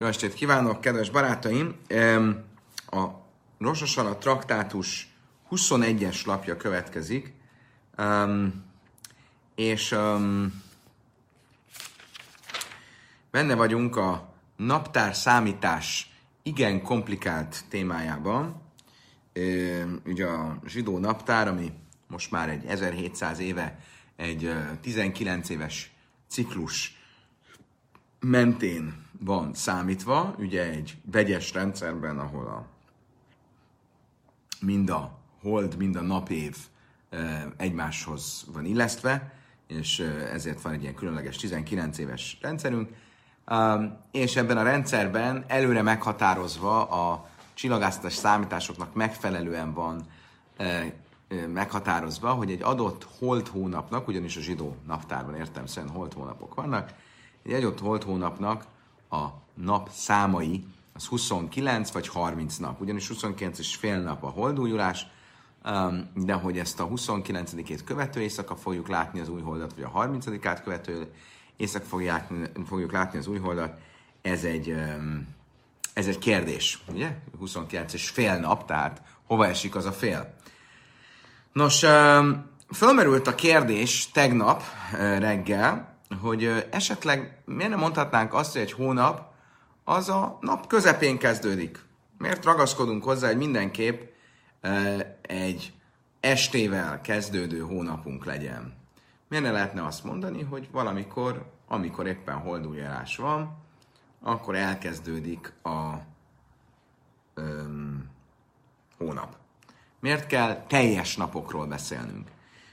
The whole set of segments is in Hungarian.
Jó estét kívánok, kedves barátaim! A Rososan a traktátus 21-es lapja következik, és benne vagyunk a naptár számítás igen komplikált témájában. Ugye a zsidó naptár, ami most már egy 1700 éve egy 19 éves ciklus mentén van számítva, ugye egy vegyes rendszerben, ahol a mind a hold, mind a napév egymáshoz van illesztve, és ezért van egy ilyen különleges 19 éves rendszerünk, és ebben a rendszerben előre meghatározva a csillagászatás számításoknak megfelelően van meghatározva, hogy egy adott holt hónapnak, ugyanis a zsidó naptárban értem szerint holt hónapok vannak, egy adott holt hónapnak a nap számai az 29 vagy 30 nap, ugyanis 29 és fél nap a holdújulás, um, de hogy ezt a 29-ét követő éjszaka fogjuk látni az új holdat, vagy a 30-át követő éjszaka fogjuk, fogjuk látni az új holdat, ez egy, um, ez egy kérdés, ugye? 29 és fél nap, tehát hova esik az a fél? Nos, um, fölmerült a kérdés tegnap reggel, hogy esetleg miért nem mondhatnánk azt, hogy egy hónap az a nap közepén kezdődik. Miért ragaszkodunk hozzá, hogy mindenképp egy estével kezdődő hónapunk legyen? Miért ne lehetne azt mondani, hogy valamikor, amikor éppen holdújárás van, akkor elkezdődik a öm, hónap. Miért kell teljes napokról beszélnünk?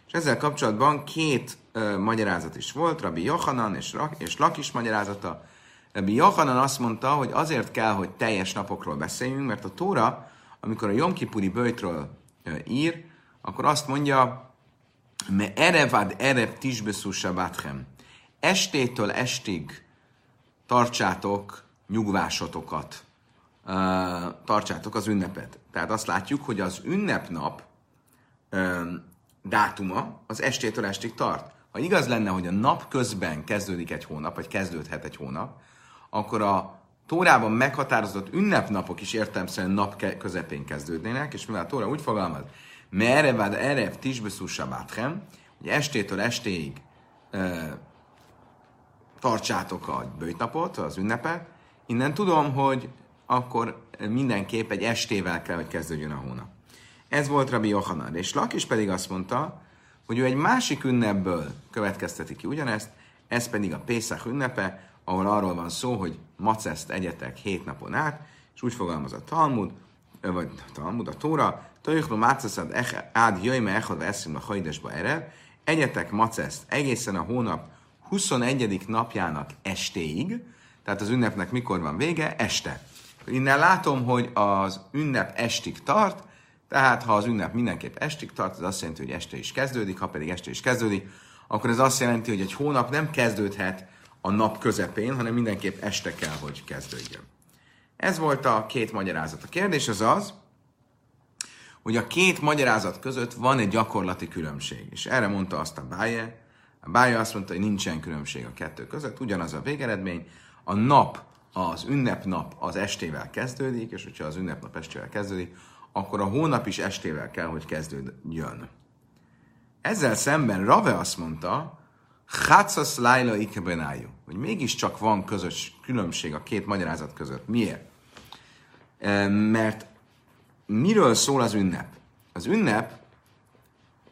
És ezzel kapcsolatban két ö, magyarázat is volt, Rabbi Johanan és, és Lakis magyarázata. Rabbi Johanan azt mondta, hogy azért kell, hogy teljes napokról beszéljünk, mert a Tóra, amikor a Jomkipuri bőjtről ö, ír, akkor azt mondja, me erevad erev tisbeszusa batchem. Estétől estig tartsátok nyugvásotokat, tartsátok az ünnepet. Tehát azt látjuk, hogy az ünnepnap dátuma az estétől estig tart. Ha igaz lenne, hogy a nap közben kezdődik egy hónap, vagy kezdődhet egy hónap, akkor a Tórában meghatározott ünnepnapok is értelmszerűen nap közepén kezdődnének, és mivel a Tóra úgy fogalmaz, merre vád erev tisbeszúsa báthem, hogy estétől estéig e, tartsátok a bőjtnapot, az ünnepet, innen tudom, hogy akkor mindenképp egy estével kell, hogy kezdődjön a hónap. Ez volt Rabbi Yohanan. És Lakis pedig azt mondta, hogy ő egy másik ünnepből következteti ki ugyanezt, ez pedig a Pészak ünnepe, ahol arról van szó, hogy maceszt egyetek hét napon át, és úgy fogalmaz a Talmud, vagy a Talmud, a Tóra, Tojiklu maceszad ád jöjme echad eszim a hajdesba ered, egyetek maceszt egészen a hónap 21. napjának estéig, tehát az ünnepnek mikor van vége? Este. Innen látom, hogy az ünnep estig tart, tehát, ha az ünnep mindenképp estig tart, az azt jelenti, hogy este is kezdődik, ha pedig este is kezdődik, akkor ez azt jelenti, hogy egy hónap nem kezdődhet a nap közepén, hanem mindenképp este kell, hogy kezdődjön. Ez volt a két magyarázat. A kérdés az az, hogy a két magyarázat között van egy gyakorlati különbség. És erre mondta azt a Báje. A Báje azt mondta, hogy nincsen különbség a kettő között, ugyanaz a végeredmény. A nap, az ünnepnap az estével kezdődik, és hogyha az ünnepnap estével kezdődik, akkor a hónap is estével kell, hogy kezdődjön. Ezzel szemben Rave azt mondta, Hátszasz Laila Ikebenájú, hogy mégiscsak van közös különbség a két magyarázat között. Miért? Mert miről szól az ünnep? Az ünnep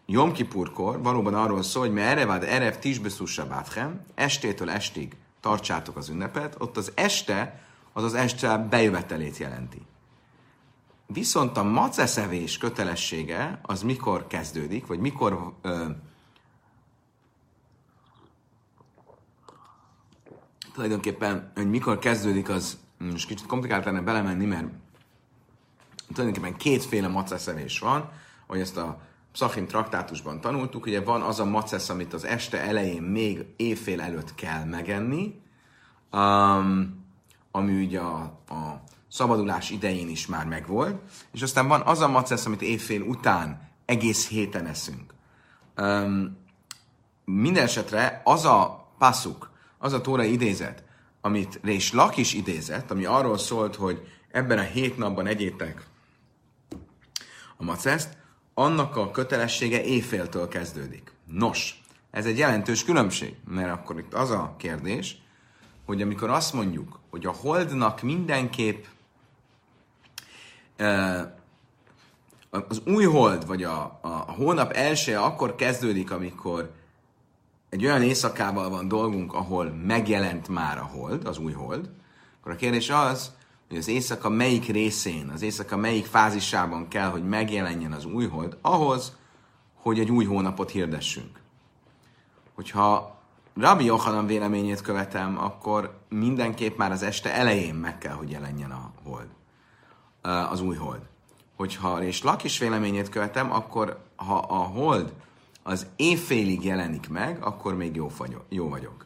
Jom Kipurkor valóban arról szól, hogy merre vád erev tisbeszussa báthem, estétől estig tartsátok az ünnepet, ott az este az az este bejövetelét jelenti. Viszont a maceszevés kötelessége az mikor kezdődik, vagy mikor ö, tulajdonképpen, hogy mikor kezdődik, az most kicsit komplikált lenne belemenni, mert tulajdonképpen kétféle maceszevés van, hogy ezt a Psachim traktátusban tanultuk, ugye van az a macesz, amit az este elején még évfél előtt kell megenni, um, ami ugye a, a szabadulás idején is már megvolt, és aztán van az a macesz, amit évfél után egész héten eszünk. Um, minden esetre az a passzuk, az a tóra idézet, amit Rés Lak is idézett, ami arról szólt, hogy ebben a hét napban egyétek a maceszt, annak a kötelessége éjféltől kezdődik. Nos, ez egy jelentős különbség, mert akkor itt az a kérdés, hogy amikor azt mondjuk, hogy a holdnak mindenképp az új hold, vagy a, a, a hónap első akkor kezdődik, amikor egy olyan éjszakával van dolgunk, ahol megjelent már a hold, az új hold, akkor a kérdés az, hogy az éjszaka melyik részén, az éjszaka melyik fázisában kell, hogy megjelenjen az új hold, ahhoz, hogy egy új hónapot hirdessünk. Hogyha Rabbi Yohanan véleményét követem, akkor mindenképp már az este elején meg kell, hogy jelenjen a hold, az új hold. Hogyha és Lakis véleményét követem, akkor ha a hold az évfélig jelenik meg, akkor még jó, vagyok, jó vagyok.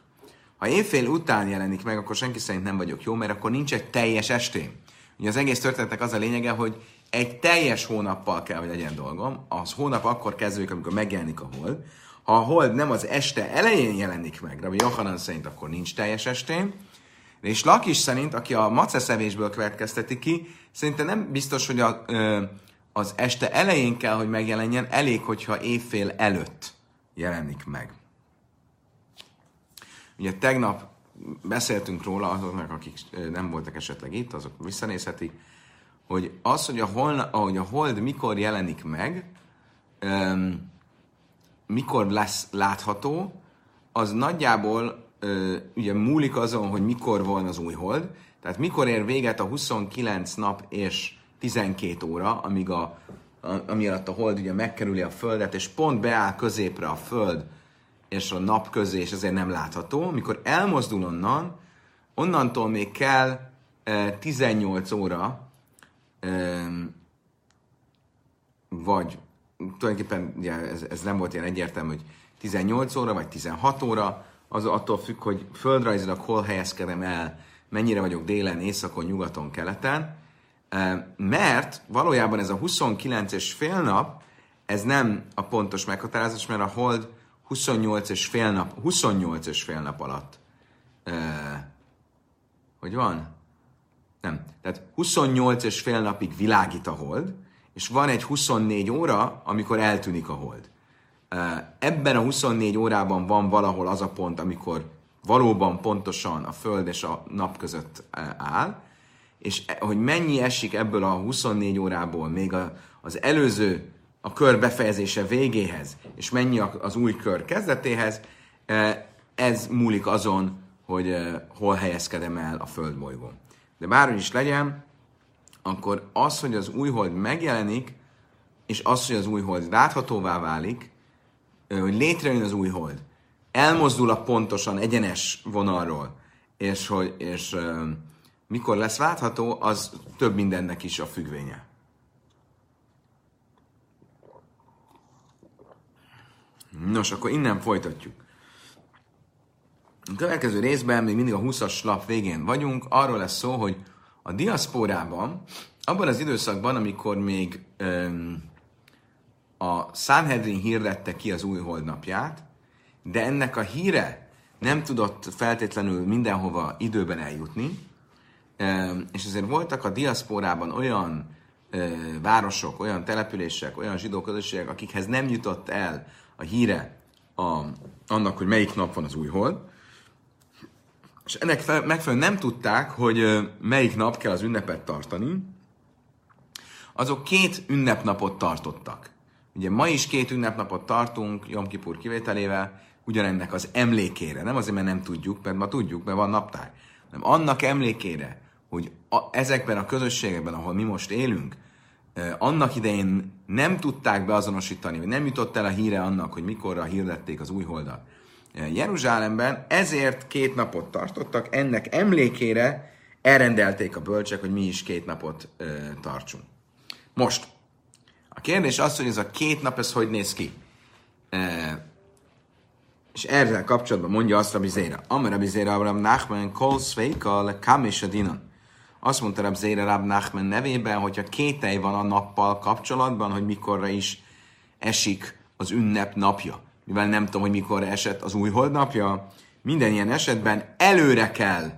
Ha évfél után jelenik meg, akkor senki szerint nem vagyok jó, mert akkor nincs egy teljes estém. Ugye az egész történetnek az a lényege, hogy egy teljes hónappal kell, hogy legyen dolgom. Az hónap akkor kezdődik, amikor megjelenik a hold. Ha a hold nem az este elején jelenik meg, Rabbi Johanan szerint akkor nincs teljes estém, és Lakis szerint, aki a maceszevésből következteti ki, szerintem nem biztos, hogy a, ö, az este elején kell, hogy megjelenjen, elég, hogyha évfél előtt jelenik meg. Ugye tegnap beszéltünk róla, azoknak, akik nem voltak esetleg itt, azok visszanézhetik, hogy az, hogy a, hold, ahogy a hold mikor jelenik meg, um, mikor lesz látható, az nagyjából uh, ugye múlik azon, hogy mikor van az új hold, tehát mikor ér véget a 29 nap és 12 óra, amíg a, a, ami alatt a hold ugye megkerüli a földet, és pont beáll középre a föld és a nap közé, és ezért nem látható. Mikor elmozdul onnan, onnantól még kell e, 18 óra, e, vagy tulajdonképpen ugye ez, ez nem volt ilyen egyértelmű, hogy 18 óra, vagy 16 óra, az attól függ, hogy földrajzilag hol helyezkedem el, mennyire vagyok délen, északon, nyugaton, keleten, mert valójában ez a 29 és fél nap, ez nem a pontos meghatározás, mert a hold 28 és fél nap, 28 és fél nap alatt. hogy van? Nem. Tehát 28 és fél napig világít a hold, és van egy 24 óra, amikor eltűnik a hold. Ebben a 24 órában van valahol az a pont, amikor valóban pontosan a Föld és a nap között áll, és e, hogy mennyi esik ebből a 24 órából még a, az előző, a kör befejezése végéhez, és mennyi az új kör kezdetéhez, ez múlik azon, hogy hol helyezkedem el a földbolygón. De bárhogy is legyen, akkor az, hogy az új hold megjelenik, és az, hogy az új hold láthatóvá válik, hogy létrejön az új hold, elmozdul a pontosan egyenes vonalról, és, hogy, és mikor lesz látható, az több mindennek is a függvénye. Nos, akkor innen folytatjuk. A következő részben, még mindig a 20-as lap végén vagyunk, arról lesz szó, hogy a diaszpórában, abban az időszakban, amikor még öm, a Sanhedrin hirdette ki az új holdnapját, de ennek a híre nem tudott feltétlenül mindenhova időben eljutni, és ezért voltak a diaszporában olyan városok, olyan települések, olyan zsidó közösségek, akikhez nem jutott el a híre a, annak, hogy melyik nap van az új hold, és ennek megfelelően nem tudták, hogy melyik nap kell az ünnepet tartani, azok két ünnepnapot tartottak. Ugye ma is két ünnepnapot tartunk, Jom Kipur kivételével, ugyanennek az emlékére. Nem azért, mert nem tudjuk, mert ma tudjuk, mert van naptár. Nem annak emlékére, hogy a, ezekben a közösségekben, ahol mi most élünk, annak idején nem tudták beazonosítani, vagy nem jutott el a híre annak, hogy mikorra hirdették az új holdat Jeruzsálemben, ezért két napot tartottak, ennek emlékére elrendelték a bölcsek, hogy mi is két napot eh, tartsunk. Most, a kérdés az, hogy ez a két nap, ez hogy néz ki? és ezzel kapcsolatban mondja azt Rabbi Zéra. Amar Rabbi Zéra, Abraham Nachman, Kol Sveika, Le Kam és a Dinan. Azt mondta Rab Zére Rab Nachman nevében, hogyha kételj van a nappal kapcsolatban, hogy mikorra is esik az ünnep napja. Mivel nem tudom, hogy mikor esett az új napja, minden ilyen esetben előre kell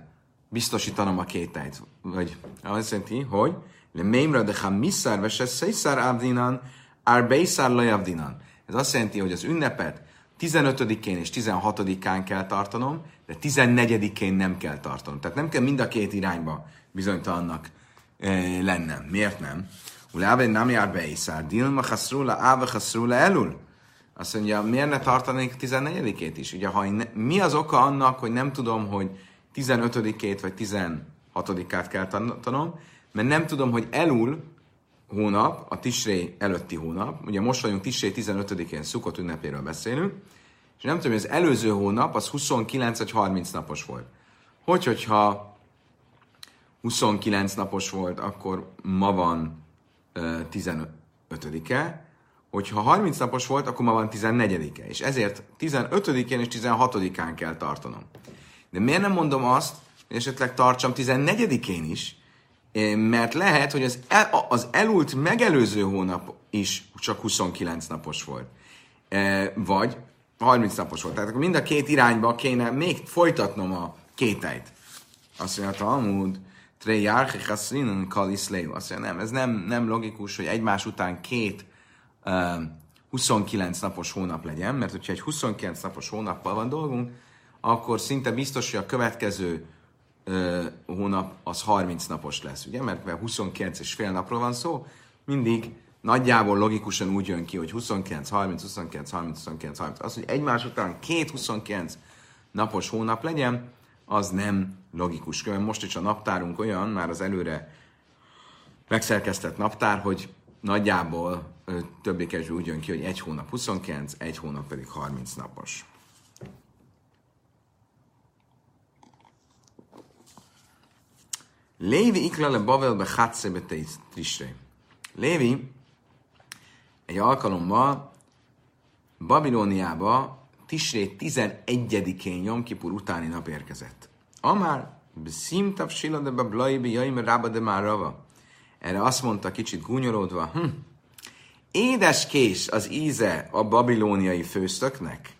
biztosítanom a kételyt. Vagy azt jelenti, hogy le mémra de ha miszár vese szészár abdinan, ár beisár lajavdinan. Ez azt jelenti, hogy az ünnepet 15-én és 16-án kell tartanom, de 14-én nem kell tartanom. Tehát nem kell mind a két irányba bizonytalannak e, lennem. Miért nem? Uláve nem jár beisár. Dilma haszrula, áve haszrula elul. Azt mondja, miért ne tartanék 14-ét is? Ugye, ha ne, mi az oka annak, hogy nem tudom, hogy 15-ét vagy 16-át kell tanom, mert nem tudom, hogy elul hónap, a Tisré előtti hónap, ugye most vagyunk Tisré 15-én Szukot ünnepéről beszélünk, és nem tudom, hogy az előző hónap az 29 vagy 30 napos volt. Hogy, hogyha 29 napos volt, akkor ma van uh, 15-e, hogyha 30 napos volt, akkor ma van 14-e, és ezért 15-én és 16-án kell tartanom. De miért nem mondom azt, hogy esetleg tartsam 14-én is, mert lehet, hogy az, el, az elult megelőző hónap is csak 29 napos volt. Vagy 30 napos volt. Tehát akkor mind a két irányba kéne még folytatnom a kételyt. Azt mondja, Talmud, Trejárchi Chaszrinen Kaliszleu. Azt mondja, nem, ez nem, nem logikus, hogy egymás után két uh, 29 napos hónap legyen, mert hogyha egy 29 napos hónappal van dolgunk, akkor szinte biztos, hogy a következő hónap az 30 napos lesz, ugye? Mert 29 és fél napról van szó, mindig nagyjából logikusan úgy jön ki, hogy 29, 30, 29, 30, 29, 30. Az, hogy egymás után két 29 napos hónap legyen, az nem logikus. Különben most is a naptárunk olyan, már az előre megszerkesztett naptár, hogy nagyjából többé-kevésbé úgy jön ki, hogy egy hónap 29, egy hónap pedig 30 napos. Lévi iklale Bavelbe Hatzebe Tisre. Lévi egy alkalommal Babilóniába Tisré 11-én Jomkipur utáni nap érkezett. Amár Szimtav Silade Bablaibi Jaim Rába de Márava. Erre azt mondta kicsit gúnyolódva, hm, édes kés az íze a babilóniai főztöknek,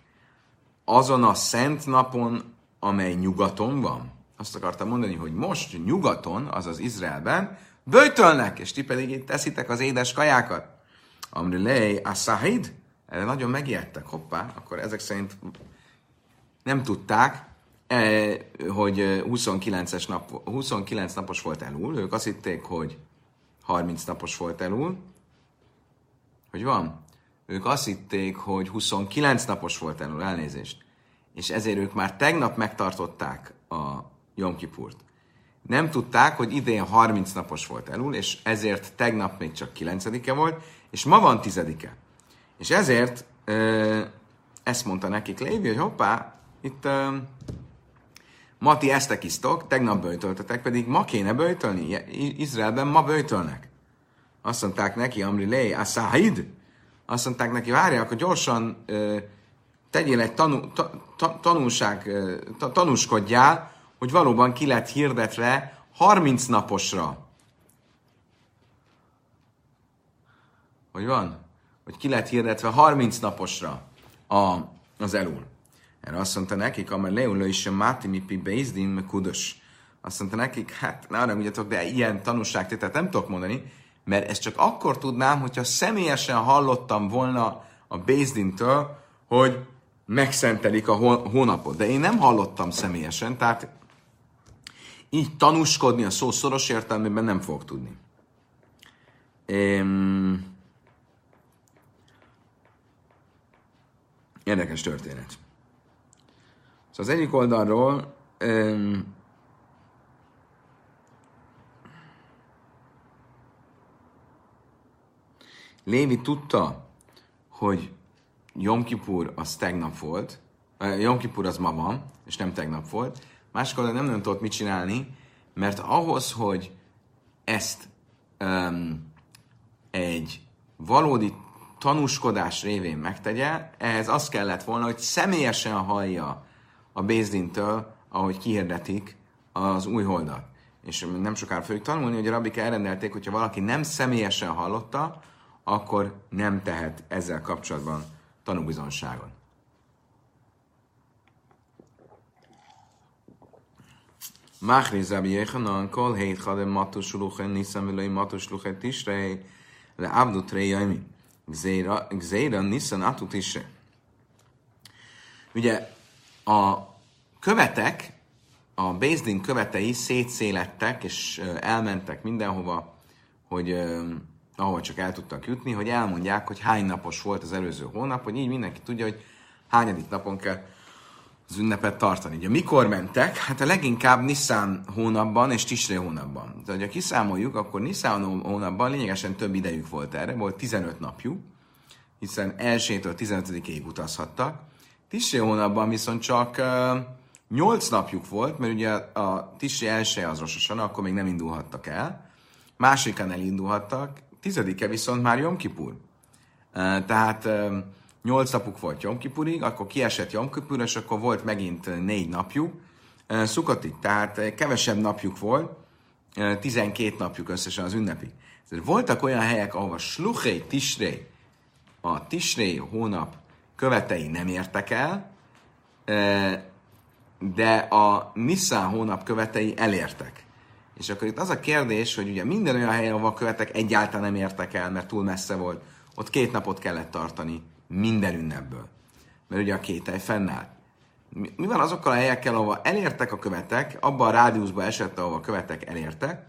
azon a szent napon, amely nyugaton van. Azt akartam mondani, hogy most nyugaton, azaz Izraelben, böjtölnek, és ti pedig itt teszitek az édes kajákat. A Sahid, erre nagyon megijedtek, hoppá, akkor ezek szerint nem tudták, eh, hogy 29 nap, 29 napos volt elul, ők azt hitték, hogy 30 napos volt elul, hogy van? Ők azt hitték, hogy 29 napos volt elul, elnézést. És ezért ők már tegnap megtartották a Jom Kipurt. Nem tudták, hogy idén 30 napos volt elul, és ezért tegnap még csak 9-e volt, és ma van 10-e. És ezért ö, ezt mondta nekik Lévi, hogy hoppá, itt ö, ma ti eztek isztok, tegnap böjtöltetek, pedig ma kéne böjtölni. Izraelben ma böjtölnek. Azt mondták neki, Amri Lé, Asaid, azt mondták neki, várj, akkor gyorsan ö, tegyél egy tanú, ta, ta, tanulság, ta, tanúskodjál, hogy valóban ki lett hirdetve 30 naposra. Hogy van? Hogy ki lett hirdetve 30 naposra a, az elul. Erre azt mondta nekik, amely leulő is a máti mipi beizdin kudos. Azt mondta nekik, hát ne arra mondjatok, de ilyen tanúságtételt nem tudok mondani, mert ezt csak akkor tudnám, hogyha személyesen hallottam volna a Bézdintől, hogy megszentelik a hónapot. De én nem hallottam személyesen, tehát így tanúskodni a szó szoros értelmében nem fogok tudni. Érdekes történet. Szóval az egyik oldalról um, Lévi tudta, hogy Jom Kippur az tegnap volt, Jom Kippur az ma van, és nem tegnap volt, Máskor nem, nem tudott mit csinálni, mert ahhoz, hogy ezt um, egy valódi tanúskodás révén megtegye, ehhez az kellett volna, hogy személyesen hallja a Bézdintől, ahogy kihirdetik az új holdat. És nem sokára fogjuk tanulni, hogy a rabik elrendelték, hogyha valaki nem személyesen hallotta, akkor nem tehet ezzel kapcsolatban tanúbizonságon. Machri Zabi Yechanan, Kol Heit Chadem Matus Luchen, Nisan Veloi Matus Luchen Tisrei, Le Abdu Trei Jaimi, Gzeira Nisan Atu Tisrei. Ugye a követek, a Bézdin követei szétszélettek, és elmentek mindenhova, hogy ahova csak el tudtak jutni, hogy elmondják, hogy hány napos volt az előző hónap, hogy így mindenki tudja, hogy hányadik napon kell az ünnepet tartani. Ugye mikor mentek? Hát a leginkább Nissan hónapban és Tisré hónapban. Tehát, ha kiszámoljuk, akkor Nissan hónapban lényegesen több idejük volt erre, volt 15 napjuk, hiszen 1-től 15-ig utazhattak. Tisré hónapban viszont csak uh, 8 napjuk volt, mert ugye a Tisré első az rososan, akkor még nem indulhattak el. Másodikán elindulhattak, tizedike viszont már Jom Kipur. Uh, tehát uh, nyolc napuk volt Jom Kipurig, akkor kiesett Jom Kipur, és akkor volt megint négy napjuk, Szukatig, tehát kevesebb napjuk volt, 12 napjuk összesen az ünnepig. Voltak olyan helyek, ahova Sluché, Tisré, a Tisré hónap követei nem értek el, de a Nissan hónap követei elértek. És akkor itt az a kérdés, hogy ugye minden olyan helyen, ahol a követek egyáltalán nem értek el, mert túl messze volt, ott két napot kellett tartani minden ünnepből. Mert ugye a kételj fennállt. Mi, van azokkal a helyekkel, ahol elértek a követek, abban a rádiuszban esett, ahol a követek elértek,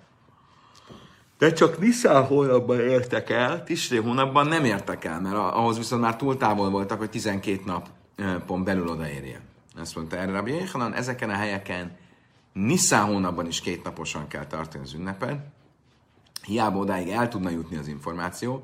de csak Nisztán hónapban értek el, Tisré hónapban nem értek el, mert ahhoz viszont már túl távol voltak, hogy 12 napon belül odaérjen. Ezt mondta erre Rabbi Yechanan, ezeken a helyeken Nisztán hónapban is két naposan kell tartani az ünnepet. Hiába odáig el tudna jutni az információ.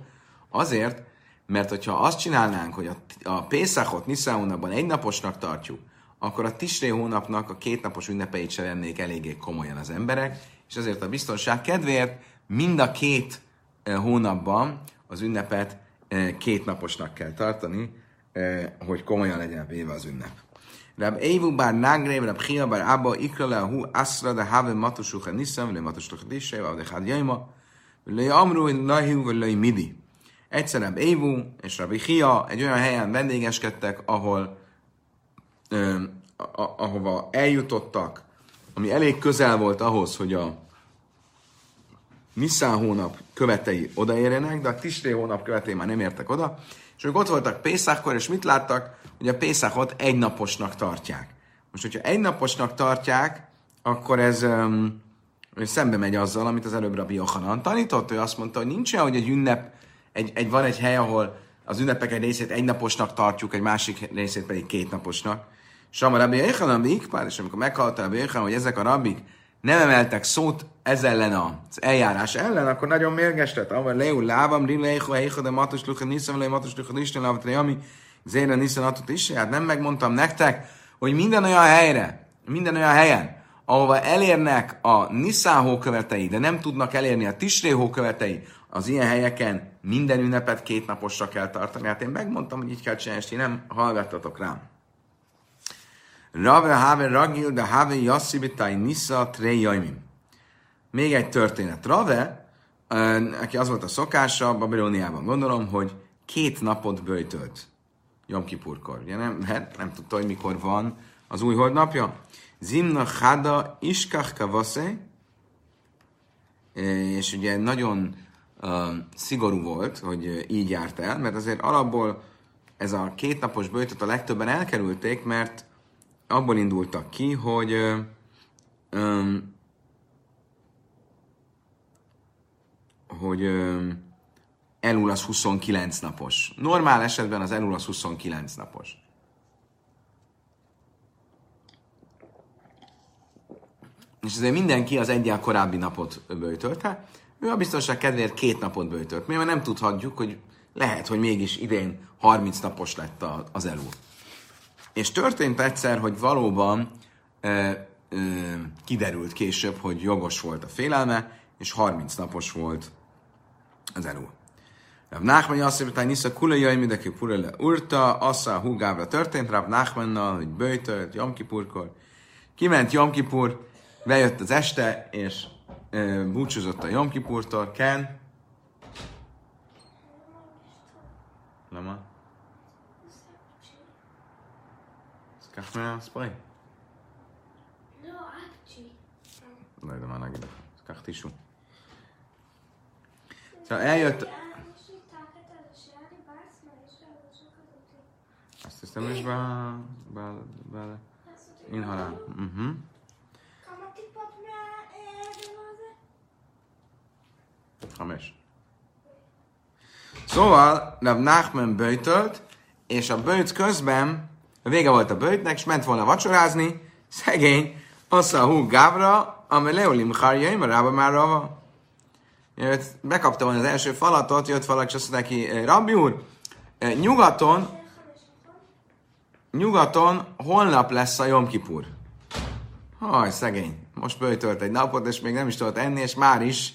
Azért, mert hogyha azt csinálnánk, hogy a, a Pészakot Nisztán hónapban egy naposnak tartjuk, akkor a Tisré hónapnak a kétnapos ünnepeit se lennék eléggé komolyan az emberek, és azért a biztonság kedvéért mind a két eh, hónapban az ünnepet eh, két naposnak kell tartani, eh, hogy komolyan legyen véve az ünnep. Rab Eivu bár Nagrev, Rab Chia bár Abba, Ikra hu Asra, de Have Matusucha Niszem, le Matusucha Disse, de Had Jaima, le Amru, Lahiu, le Midi. Egyszer Rab Eivu és Rab Chia egy olyan helyen vendégeskedtek, ahol ö, a, ahova eljutottak, ami elég közel volt ahhoz, hogy a Nisztán hónap követei odaérjenek, de a Tisré hónap követei már nem értek oda, és ők ott voltak Pészákkor, és mit láttak? Hogy a Pészákot egy naposnak tartják. Most, hogyha egy naposnak tartják, akkor ez um, szembe megy azzal, amit az előbb Rabbi Yochanan tanított. Ő azt mondta, hogy nincs olyan, hogy egy ünnep, egy, egy, van egy hely, ahol az ünnepek egy részét egy naposnak tartjuk, egy másik részét pedig két naposnak. Sama Rabbi Yochanan Ikpár, és amikor meghallta Rabbi Yochanan, hogy ezek a rabbik nem emeltek szót ez ellen az eljárás ellen, akkor nagyon mérges lett. Avar leú lábam, rileicho, eicho, de matos lucha niszem, le matos lucha isten, lávat ami zére niszem atot is. Hát nem megmondtam nektek, hogy minden olyan helyre, minden olyan helyen, ahova elérnek a Niszán követei, de nem tudnak elérni a Tisré követei, az ilyen helyeken minden ünnepet két naposra kell tartani. Hát én megmondtam, hogy így kell csinálni, és ti nem hallgattatok rám. Rave have ragil, de have yassibitai nissa trejajmim. Még egy történet. Rave, neki az volt a szokása, Babiloniában gondolom, hogy két napot bőjtölt Jom Kipurkor. Ugye nem, hát nem tudta, hogy mikor van az új holdnapja. Zimna Hada Iskach Kavase, és ugye nagyon szigorú volt, hogy így járt el, mert azért alapból ez a kétnapos bőjtöt a legtöbben elkerülték, mert abból indultak ki, hogy um, hogy um, elul az 29 napos. Normál esetben az elul az 29 napos. És ezért mindenki az egyel korábbi napot bőjtölte. Ő a biztonság kedvéért két napot bőjtölt. Mi nem tudhatjuk, hogy lehet, hogy mégis idén 30 napos lett az elul. És történt egyszer, hogy valóban e, e, kiderült később, hogy jogos volt a félelme, és 30 napos volt az elú. Rav Nachman azt mondta, hogy Nisza kulajai mindenki purele urta, assza húgávra történt Rav Nachmannal, hogy bőjtölt Jomkipurkor. Kiment Jomkipur, bejött az este, és búcsúzott a Jom Kipurtól, Ken. למה? אז קח מהספרי. לא, אקצ'י. לא יודע מה להגיד לך. אז קח טישו. אה, אז תשתמש ב... הנה הלאה. 5. Szóval Rav Nachman böjtölt, és a böjt közben a vége volt a böjtnek, és ment volna vacsorázni, szegény, a hú gávra, amely leolim harjaim, rába már rava. Jött, bekapta volna az első falatot, jött valaki, és azt mondta neki, eh, rabbi úr, eh, nyugaton, nyugaton holnap lesz a Jomkipur. Haj, szegény, most böjtölt egy napot, és még nem is tudott enni, és már is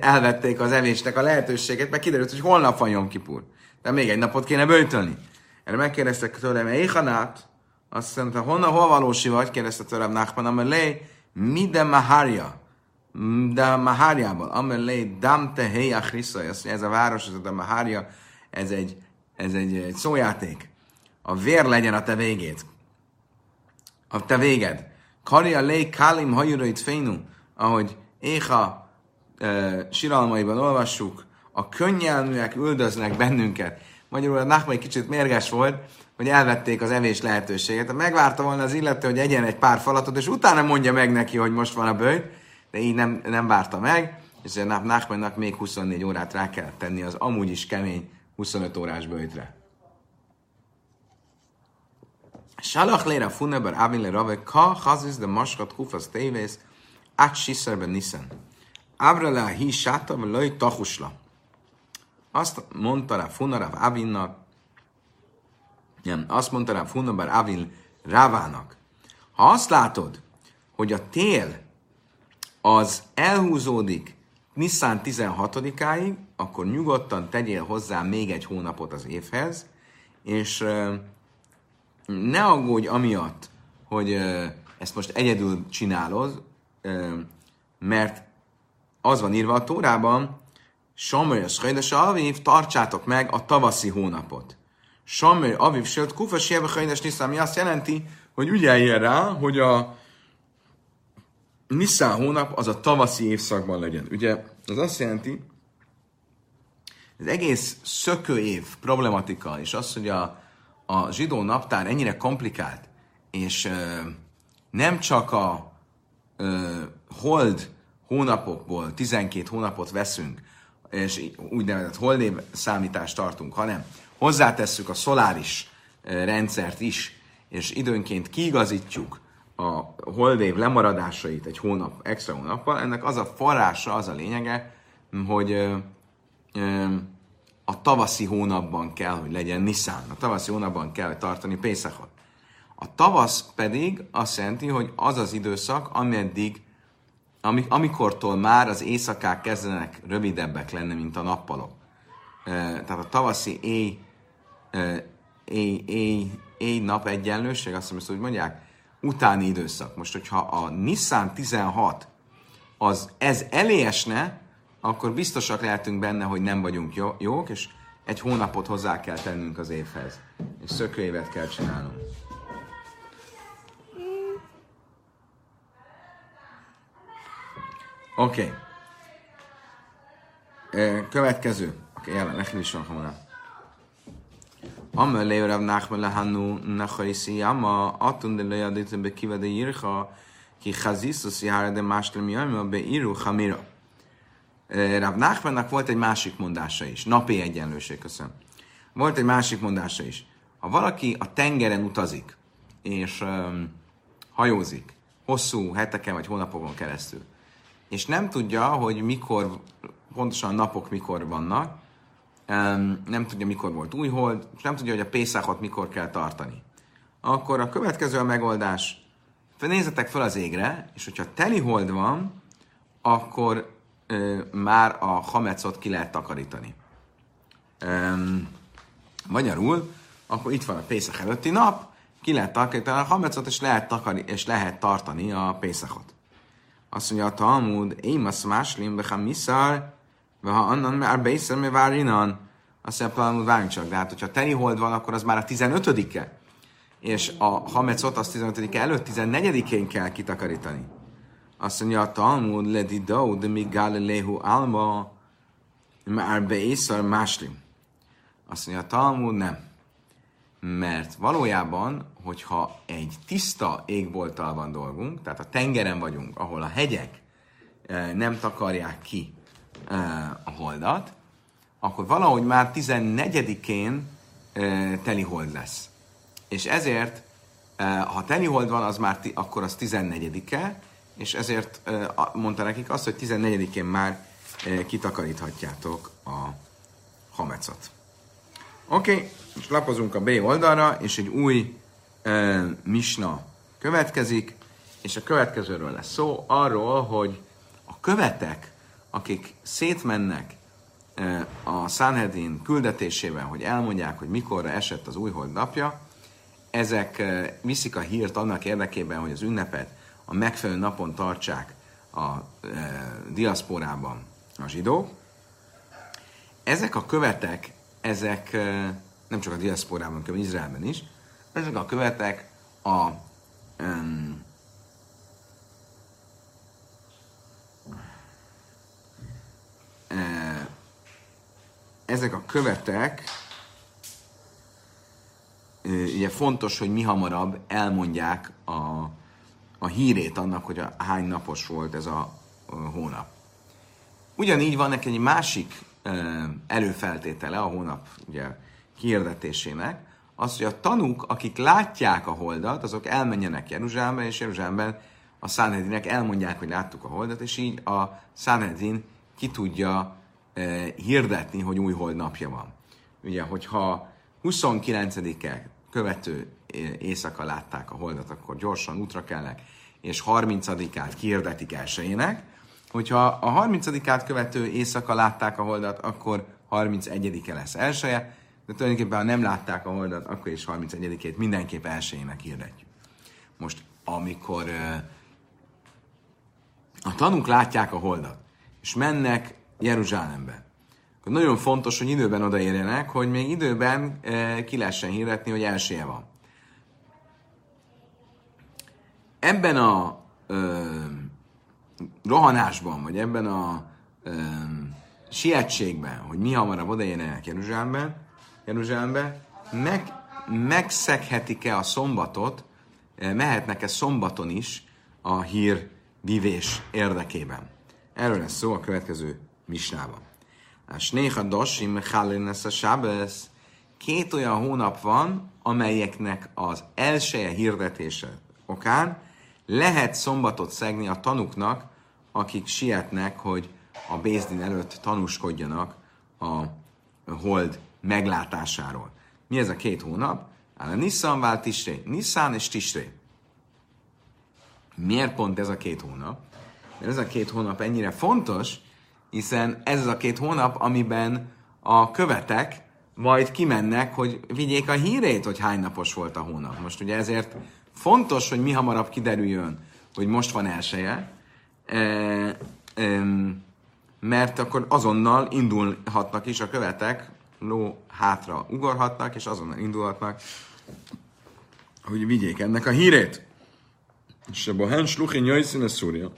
elvették az evésnek a lehetőséget, mert kiderült, hogy holnap van Jom Kipur. De még egy napot kéne bőjtölni. Erre megkérdeztek tőlem, Éhanát, azt mondta, honnan, hol valósi vagy? Kérdezte tőlem Nachman, amelé, mi de maharja? De mahárjából, amelé, damte heja chrisai. Azt ez a város, ez a mahárja, ez egy, ez egy, egy szójáték. A vér legyen a te végét. A te véged. Karja lé kálim hajurait fénu, ahogy Éha e, siralmaiban olvassuk, a könnyelműek üldöznek bennünket. Magyarul a Nachman egy kicsit mérges volt, hogy elvették az evés lehetőséget. Megvárta volna az illető, hogy egyen egy pár falatot, és utána mondja meg neki, hogy most van a bőj, de így nem, nem várta meg, és a Nachmannak még 24 órát rá kell tenni az amúgy is kemény 25 órás bőjtre. Salach lére funeber avin le rave ka chazis de maskat kufas tévész át siszerben niszen. Avra le hi sáta, vagy tachusla. Azt mondta rá Funarav Avinnak, nem, azt mondta rá Funabar Avin Rávának, ha azt látod, hogy a tél az elhúzódik Nissan 16-áig, akkor nyugodtan tegyél hozzá még egy hónapot az évhez, és ne aggódj amiatt, hogy ezt most egyedül csinálod, mert az van írva a Tórában, Samer Schajdes Aviv, tartsátok meg a tavaszi hónapot. Samer Aviv Sőt Kufa Siebe Schajdes Nisztán, ami azt jelenti, hogy ügyeljen rá, hogy a Nisztán hónap az a tavaszi évszakban legyen. Ugye, az azt jelenti, az egész szökő év problematika, és az, hogy a, a zsidó naptár ennyire komplikált, és ö, nem csak a ö, hold hónapokból 12 hónapot veszünk, és úgynevezett holdév számítást tartunk, hanem hozzátesszük a szoláris rendszert is, és időnként kiigazítjuk a holdév lemaradásait egy hónap, extra hónappal, ennek az a forrása, az a lényege, hogy a tavaszi hónapban kell, hogy legyen Nissan. A tavaszi hónapban kell, tartani Pészakot. A tavasz pedig azt jelenti, hogy az az időszak, ameddig amikortól már az éjszakák kezdenek rövidebbek lenni, mint a nappalok. Tehát a tavaszi éj, éj, éj, éj nap egyenlőség, azt hiszem, úgy mondják, utáni időszak. Most, hogyha a Nissan 16 az ez elé akkor biztosak lehetünk benne, hogy nem vagyunk jó, jók, és egy hónapot hozzá kell tennünk az évhez. És szökőévet kell csinálnunk. Oké. Okay. Következő. Oké, okay, jelen, nekem is van hamarabb. Amma leurav nachme lehanu nacharisi amma atun de lejadit be kiva de yircha ki chazisus jár de máslem jajma be iru chamira. Rav Nachmannak volt egy másik mondása is. Napi egyenlőség, köszönöm. Volt egy másik mondása is. Ha valaki a tengeren utazik, és um, hajózik, hosszú heteken vagy hónapokon keresztül, és nem tudja, hogy mikor, pontosan a napok mikor vannak, nem tudja, mikor volt új hold, és nem tudja, hogy a Pészákot mikor kell tartani. Akkor a következő a megoldás. Nézzetek fel az égre, és hogyha teli hold van, akkor ö, már a hamecot ki lehet takarítani. Üm, magyarul, akkor itt van a Pészak előtti nap, ki lehet takarítani a hamecot, és lehet, takari, és lehet tartani a Pészakot. Azt mondja a Talmud, azt máslim, beha miszár, ha annan már beiszer, mi vár innen. Azt mondja a Talmud, várjunk csak, de hát hogyha teli hold van, akkor az már a 15-e. És a hamecot az 15 -e előtt 14-én kell kitakarítani. Azt mondja a Talmud, ledi dau, de mi Galilehu alma, már be észar máslim. Azt mondja a Talmud, nem. Mert valójában, hogyha egy tiszta égbolttal van dolgunk, tehát a tengeren vagyunk, ahol a hegyek eh, nem takarják ki eh, a holdat, akkor valahogy már 14-én eh, teli hold lesz. És ezért, ha teli hold van, az már, akkor az 14-e, és ezért mondta nekik azt, hogy 14-én már kitakaríthatjátok a hamecot. Oké, okay, most lapozunk a B oldalra, és egy új e, misna következik, és a következőről lesz szó, arról, hogy a követek, akik szétmennek e, a Sanhedrin küldetésében, hogy elmondják, hogy mikorra esett az újhold napja, ezek e, viszik a hírt annak érdekében, hogy az ünnepet a megfelelő napon tartsák a e, diaszporában a zsidók. Ezek a követek, ezek e, nem csak a diaszporában, hanem Izraelben is, ezek a követek a um, ezek a követek, ugye fontos, hogy mi hamarabb elmondják a, a hírét annak, hogy a, hány napos volt ez a, a hónap. Ugyanígy van neki egy másik előfeltétele a hónap ugye, kiirdetésének, az, hogy a tanúk, akik látják a holdat, azok elmenjenek Jeruzsálembe, és Jeruzsálemben a Sanhedrinek elmondják, hogy láttuk a holdat, és így a Sanhedrin ki tudja e, hirdetni, hogy új hold napja van. Ugye, hogyha 29-e követő e, éjszaka látták a holdat, akkor gyorsan útra kelnek, és 30-át kihirdetik elsőjének. Hogyha a 30-át követő éjszaka látták a holdat, akkor 31-e lesz elsője, de tulajdonképpen ha nem látták a holdat, akkor is 31-ét mindenképp elsőjének hirdetjük. Most, amikor a tanúk látják a holdat, és mennek Jeruzsálembe, akkor nagyon fontos, hogy időben odaérjenek, hogy még időben ki lehessen hirdetni, hogy elsője van. Ebben a uh, rohanásban, vagy ebben a uh, sietségben, hogy mi hamarabb odaérjenek Jeruzsálembe, Jeruzsálembe, meg, megszeghetik-e a szombatot, eh, mehetnek-e szombaton is a hír vivés érdekében. Erről lesz szó a következő misnában. A Snéha Dosim Chalines a Sábesz. Két olyan hónap van, amelyeknek az elsője hirdetése okán lehet szombatot szegni a tanuknak, akik sietnek, hogy a Bézdin előtt tanúskodjanak a hold meglátásáról. Mi ez a két hónap? A Nissan vált Tisré. Nissan és Tisré. Miért pont ez a két hónap? Mert ez a két hónap ennyire fontos, hiszen ez az a két hónap, amiben a követek majd kimennek, hogy vigyék a hírét, hogy hány napos volt a hónap. Most ugye ezért fontos, hogy mi hamarabb kiderüljön, hogy most van elsője, e, e, mert akkor azonnal indulhatnak is a követek ló hátra ugorhatnak, és azonnal indulhatnak, hogy vigyék ennek a hírét. És a Bohen Sluchin Jöjszín Szúria.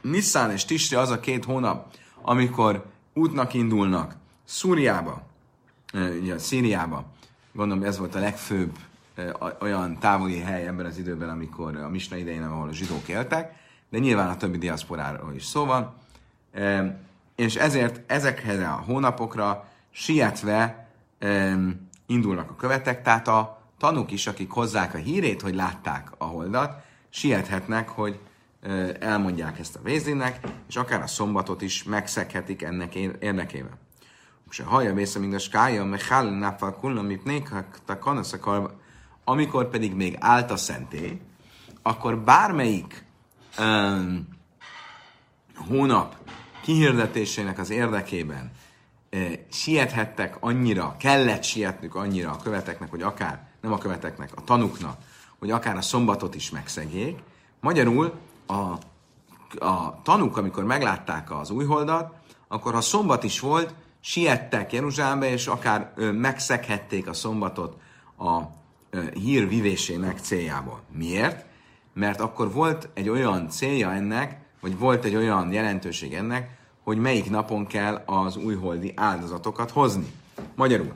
Nisztán és Tisri az a két hónap, amikor útnak indulnak Szúriába, ugye Szíriába. Gondolom, ez volt a legfőbb olyan távoli hely ebben az időben, amikor a Misna idején, ahol a zsidók éltek, de nyilván a többi diaszporáról is szó van és ezért ezekhez a hónapokra sietve um, indulnak a követek, tehát a tanúk is, akik hozzák a hírét, hogy látták a holdat, siethetnek, hogy elmondják ezt a vézének, és akár a szombatot is megszeghetik ennek érdekében. És a haja vésze, mint a skája, mechál náfal kullam, itt a kanaszakar, amikor pedig még állt a szentély, akkor bármelyik um, hónap kihirdetésének az érdekében e, siethettek annyira, kellett sietnünk annyira a követeknek, hogy akár, nem a követeknek, a tanuknak, hogy akár a szombatot is megszegjék. Magyarul a, a tanuk, amikor meglátták az újholdat, akkor ha szombat is volt, siettek Jeruzsálembe, és akár ö, megszeghették a szombatot a hír vivésének céljából. Miért? mert akkor volt egy olyan célja ennek, vagy volt egy olyan jelentőség ennek, hogy melyik napon kell az újholdi áldozatokat hozni. Magyarul,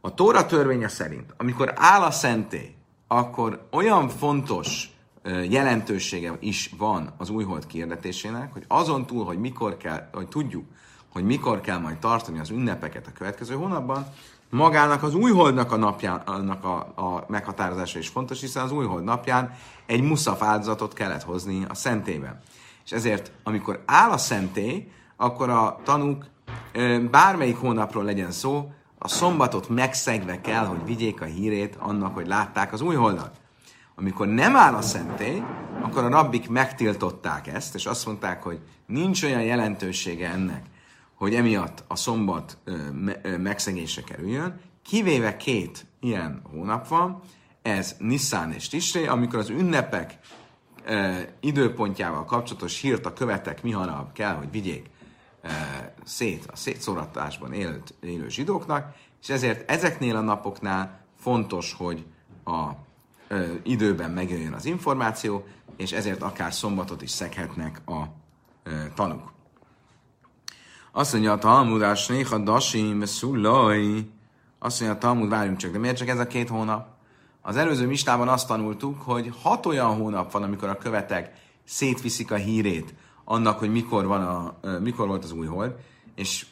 a Tóra törvénye szerint, amikor áll a szentély, akkor olyan fontos jelentősége is van az újhold kérdetésének, hogy azon túl, hogy mikor kell, hogy tudjuk, hogy mikor kell majd tartani az ünnepeket a következő hónapban, magának az újholdnak a napjának a, a meghatározása is fontos, hiszen az újhold napján egy muszaf áldozatot kellett hozni a szentében. És ezért, amikor áll a szentély, akkor a tanúk bármelyik hónapról legyen szó, a szombatot megszegve kell, hogy vigyék a hírét annak, hogy látták az újholdat. Amikor nem áll a szentély, akkor a rabbik megtiltották ezt, és azt mondták, hogy nincs olyan jelentősége ennek, hogy emiatt a szombat megszegése kerüljön, kivéve két ilyen hónap van, ez Nissan és Tisré, amikor az ünnepek időpontjával kapcsolatos hírt a követek mihamarabb kell, hogy vigyék szét a szétszóratásban élt, élő zsidóknak, és ezért ezeknél a napoknál fontos, hogy a e, időben megjöjjön az információ, és ezért akár szombatot is szeghetnek a e, tanuk. Azt mondja a Talmud, a Snéha Dasim, Szulaj. Azt mondja a Talmud, várjunk csak, de miért csak ez a két hónap? Az előző mistában azt tanultuk, hogy hat olyan hónap van, amikor a követek szétviszik a hírét annak, hogy mikor, van a, mikor volt az új hold, és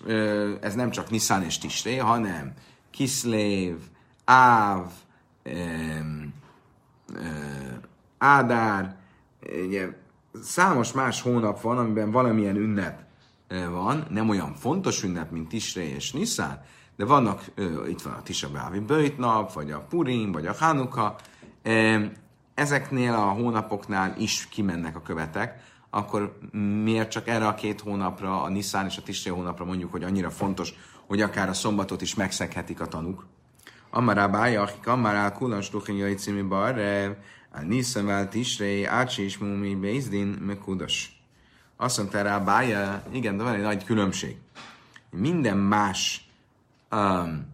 ez nem csak Nissan és Tisré, hanem Kiszlév, Áv, Ádár, ugye, számos más hónap van, amiben valamilyen ünnep van, nem olyan fontos ünnep, mint Tisré és Nissan, de vannak, itt van a Tisha B'Avi Böjtnap, vagy a Purim, vagy a Hanuka, ezeknél a hónapoknál is kimennek a követek, akkor miért csak erre a két hónapra, a Nissan és a Tisré hónapra mondjuk, hogy annyira fontos, hogy akár a szombatot is megszeghetik a tanúk. Amará bája, akik amará kulas duchin jaj című barre, a Nissan vál Tisré, ácsi is mumi bézdin, mekudas. Azt mondta rá Bája, igen, de van egy nagy különbség. Minden más um,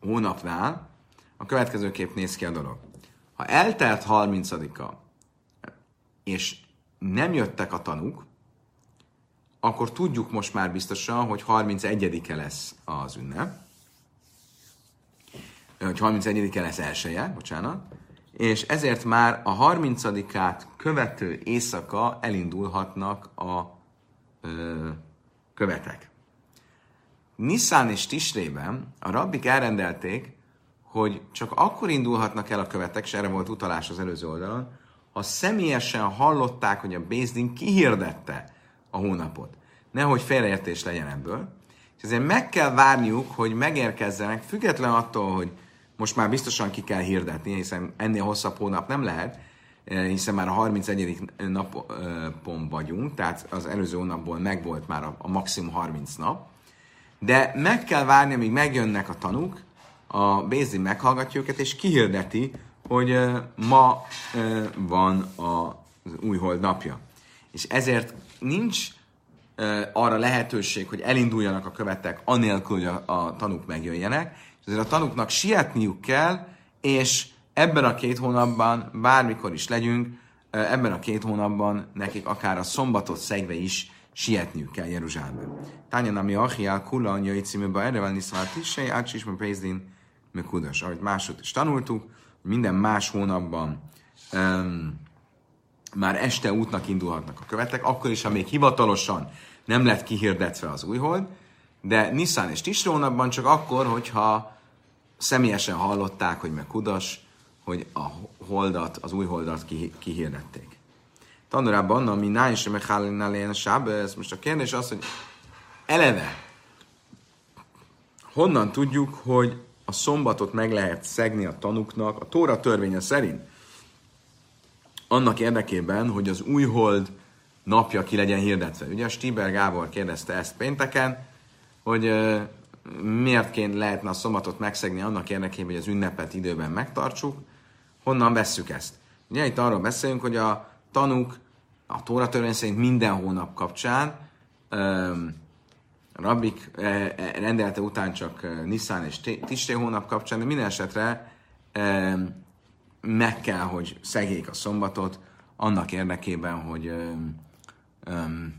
hónapnál a következőképp néz ki a dolog. Ha eltelt 30-a, és nem jöttek a tanúk, akkor tudjuk most már biztosan, hogy 31-e lesz az ünnep. Hogy 31-e lesz elsője, bocsánat és ezért már a 30-át követő éjszaka elindulhatnak a ö, követek. Nissan és Tisrében a rabbik elrendelték, hogy csak akkor indulhatnak el a követek, és erre volt utalás az előző oldalon, ha személyesen hallották, hogy a Bézdin kihirdette a hónapot. Nehogy félreértés legyen ebből. És ezért meg kell várniuk, hogy megérkezzenek, független attól, hogy most már biztosan ki kell hirdetni, hiszen ennél hosszabb hónap nem lehet, eh, hiszen már a 31. napon vagyunk, tehát az előző hónapból megvolt már a, maximum 30 nap, de meg kell várni, amíg megjönnek a tanúk, a Bézin meghallgatja őket, és kihirdeti, hogy uh, ma uh, van az új hold napja. És ezért nincs arra lehetőség, hogy elinduljanak a követek anélkül, hogy a, a tanúk megjöjjenek, és ezért a tanuknak sietniuk kell, és ebben a két hónapban, bármikor is legyünk, ebben a két hónapban nekik akár a szombatot szegve is sietniük kell Jeruzsálembe. Tánya nami achiál kula anyai címűbe erre van niszvál tissei, ácsis me prézdin me kudas. Ahogy másod is tanultuk, minden más hónapban um, már este útnak indulhatnak a követek, akkor is, ha még hivatalosan nem lett kihirdetve az újhold, de Nissan és Tisrónapban csak akkor, hogyha személyesen hallották, hogy meg kudas, hogy a holdat, az új holdat kihirdették. Tanulában, ami náj sem meghállina a ez most a kérdés az, hogy eleve honnan tudjuk, hogy a szombatot meg lehet szegni a tanuknak a Tóra törvénye szerint. Annak érdekében, hogy az új hold napja ki legyen hirdetve. Ugye Stiber Gábor kérdezte ezt pénteken, hogy miért kéne lehetne a szombatot megszegni annak érdekében, hogy az ünnepet időben megtartsuk, honnan vesszük ezt. Ugye itt arról beszélünk, hogy a tanúk a Tóra törvény szerint minden hónap kapcsán, a rabbik e, e, rendelte után csak Nissan és Tisté hónap kapcsán, de minden esetre meg kell, hogy szegjék a szombatot, annak érdekében, hogy öm,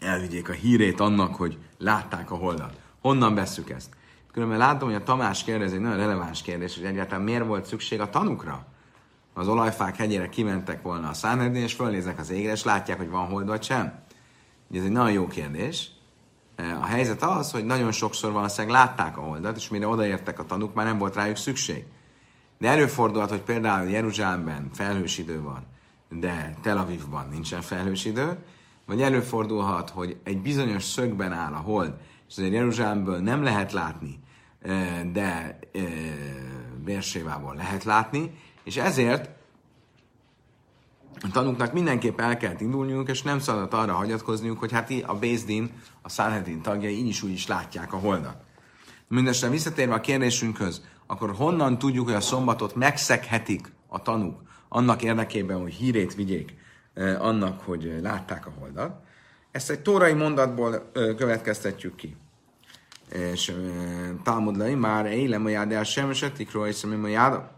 elvigyék a hírét annak, hogy látták a holdat. Honnan veszük ezt? Különben látom, hogy a Tamás kérdez egy nagyon releváns kérdés, hogy egyáltalán miért volt szükség a tanukra? Az olajfák hegyére kimentek volna a szánhedén, és fölnéznek az égre, és látják, hogy van hold vagy sem. Ez egy nagyon jó kérdés. A helyzet az, hogy nagyon sokszor valószínűleg látták a holdat, és mire odaértek a tanúk, már nem volt rájuk szükség. De előfordulhat, hogy például Jeruzsálemben felhős idő van, de Tel Avivban nincsen felhős idő, vagy előfordulhat, hogy egy bizonyos szögben áll a hold, és azért Jeruzsálemből nem lehet látni, de Bérsévából lehet látni, és ezért a tanúknak mindenképp el kell indulniuk, és nem szabad arra hagyatkozniuk, hogy hát a Bézdin, a Sanhedrin tagjai így is úgy is látják a holdat. Mindenesetre visszatérve a kérdésünkhöz, akkor honnan tudjuk, hogy a szombatot megszeghetik a tanúk annak érdekében, hogy hírét vigyék annak, hogy látták a holdat? Ezt egy tórai mondatból következtetjük ki. És Talmud már élem a jád el sem esetikről, és a jáda.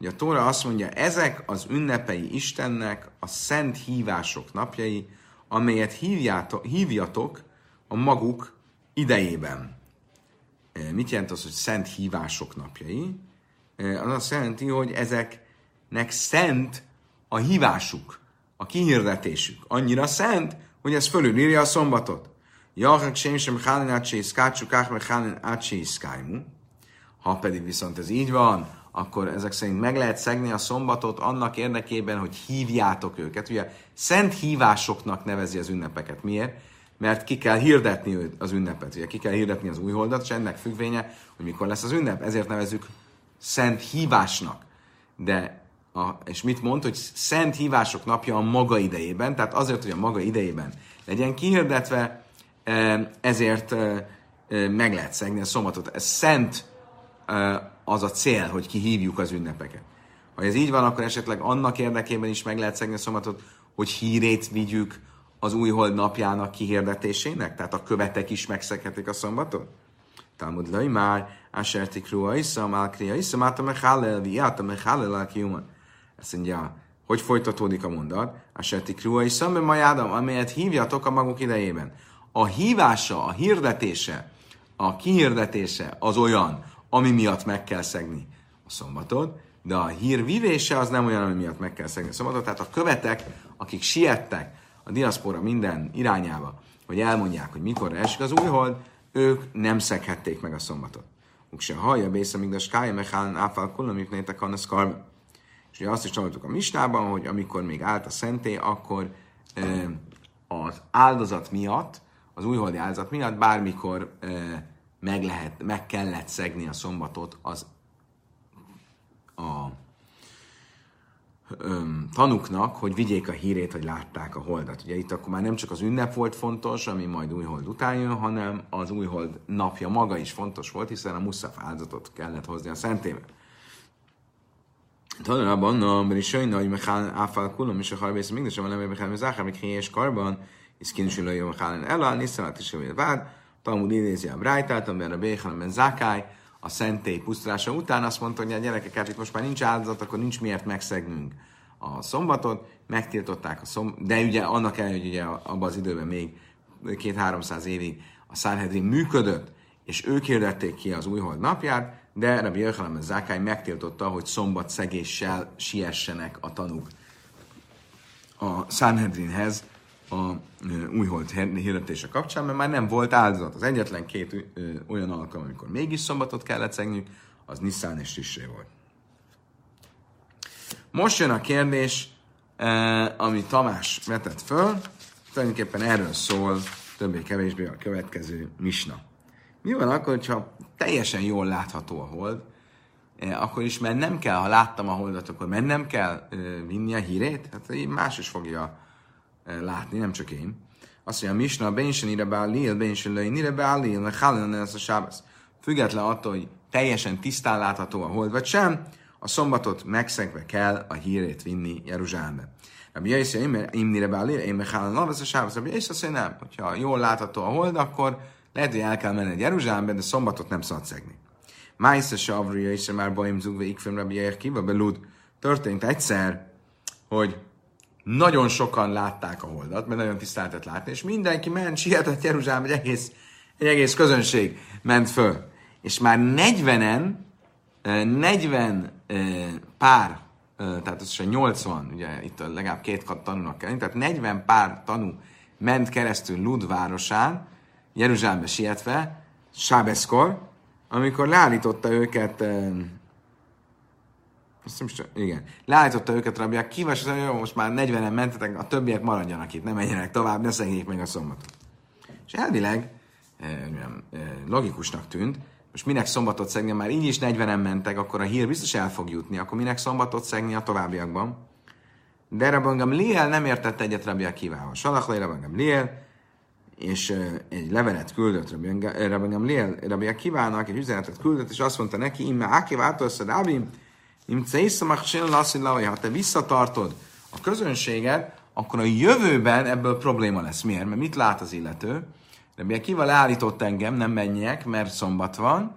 Ugye a Tóra azt mondja, ezek az ünnepei Istennek a szent hívások napjai, amelyet hívjátok, hívjatok a maguk idejében. Mit jelent az, hogy szent hívások napjai? Az azt jelenti, hogy ezeknek szent a hívásuk, a kihirdetésük. Annyira szent, hogy ez fölülírja a szombatot. Jahak sem sem hálin átsészkácsuk, ach hálin Ha pedig viszont ez így van, akkor ezek szerint meg lehet szegni a szombatot annak érdekében, hogy hívjátok őket. Ugye szent hívásoknak nevezi az ünnepeket. Miért? Mert ki kell hirdetni az ünnepet, ugye ki kell hirdetni az új holdat, és ennek függvénye, hogy mikor lesz az ünnep. Ezért nevezük szent hívásnak. De a, és mit mond, hogy szent hívások napja a maga idejében, tehát azért, hogy a maga idejében legyen kihirdetve, e, ezért e, e, meg lehet szegni a szombatot. Ez szent az a cél, hogy kihívjuk az ünnepeket. Ha ez így van, akkor esetleg annak érdekében is meg lehet szegni a szombatot, hogy hírét vigyük az új hold napjának kihirdetésének? Tehát a követek is megszeghetik a szombatot? Talmud már, Asertik Rua Issa, Malkria Issa, Máta Mechálel, Viáta Mechálel, Alkiuman. Ezt mondja, hogy folytatódik a mondat? Asertik Rua Issa, Majádam, amelyet hívjatok a maguk idejében. A hívása, a hirdetése, a kihirdetése az olyan, ami miatt meg kell szegni a szombatot, de a hír vivése az nem olyan, ami miatt meg kell szegni a szombatot. Tehát a követek, akik siettek a diaszpora minden irányába, hogy elmondják, hogy mikor esik az új hold, ők nem szeghették meg a szombatot. se hallja, bész, amíg a skája, mechálán áfál kulamik nétek a szkarba. És ugye azt is tanultuk a mistában, hogy amikor még állt a szenté, akkor az áldozat miatt, az újholdi áldozat miatt bármikor meg, lehet, meg kellett szegni a szombatot az a tanuknak, hogy vigyék a hírét, hogy látták a holdat. Ugye itt akkor már nem csak az ünnep volt fontos, ami majd újhold után jön, hanem az újhold napja maga is fontos volt, hiszen a muszaf áldozatot kellett hozni a szentébe. Tanulában, a Brisajna, hogy Mechán Áfál Kulom, és a Harbész még sem nem Mechán Mezachar, még és Karban, és Kinsilőjön Mechán Ela, Niszalát is vád, Talmud idézi a Brájtát, amiben a Béchanben Zákály. A szentély pusztulása után azt mondta, hogy a gyerekek, hát itt most már nincs áldozat, akkor nincs miért megszegnünk a szombatot, megtiltották a szombatot, de ugye annak el, hogy ugye abban az időben még két-háromszáz évig a Sanhedrin működött, és ők hirdették ki az újhold napját, de Rabbi Jöjjhanem Zákály megtiltotta, hogy szombat szegéssel siessenek a tanúk a Sanhedrinhez, a újhold hirdetése kapcsán, mert már nem volt áldozat. Az egyetlen két olyan alkalom, amikor mégis szombatot kellett szegni, az Nissan és Tisré volt. Most jön a kérdés, ami Tamás vetett föl, tulajdonképpen erről szól többé-kevésbé a következő misna. Mi van akkor, hogyha teljesen jól látható a hold, akkor is, mert nem kell, ha láttam a holdat, akkor mennem kell vinni a hírét? Hát más is fogja látni, nem csak én. Azt mondja, Misna, ben sem ire beállíl, ben sem löjn, ire beállíl, mert hálán ez a sábasz. Független attól, hogy teljesen tisztán látható a hold, vagy sem, a szombatot megszegve kell a hírét vinni Jeruzsálembe. Rabbi Jaiszi, imnire beállíl, én meg hálán ez a sábasz. Rabbi Jaiszi azt mondja, nem, hogyha jól látható a hold, akkor lehet, hogy el kell menni Jeruzsálembe, de szombatot nem szabad szegni. Májsze Savria és már Baim Zugve Ikfem Rabbi Kiva Belud. Történt egyszer, hogy nagyon sokan látták a holdat, mert nagyon tiszta lehetett látni, és mindenki ment, sietett Jeruzsálem, egy egész, egy egész közönség ment föl. És már 40-en, 40 pár, tehát az 80, ugye itt legalább két tanúnak kell, tehát 40 pár tanú ment keresztül Lud városán, Jeruzsálembe sietve, Sábeszkor, amikor leállította őket azt nem is, igen. Leállította őket rabják, kívás, hogy jó, most már 40-en mentetek, a többiek maradjanak itt, ne menjenek tovább, ne szegjék meg a szombatot. És elvileg logikusnak tűnt, most minek szombatot szegni, már így is 40-en mentek, akkor a hír biztos el fog jutni, akkor minek szombatot szegni a továbbiakban. De Rabban Liel nem értette egyet Rabbi kívával. Salach Rabban Liel, és egy levelet küldött Rabban Liel Rabbi Kivának, egy üzenetet küldött, és azt mondta neki, imme Akiv Átolszad Abim, ha te visszatartod a közönséget, akkor a jövőben ebből probléma lesz. Miért? Mert mit lát az illető? Mi kivel leállított engem, nem menjek, mert szombat van,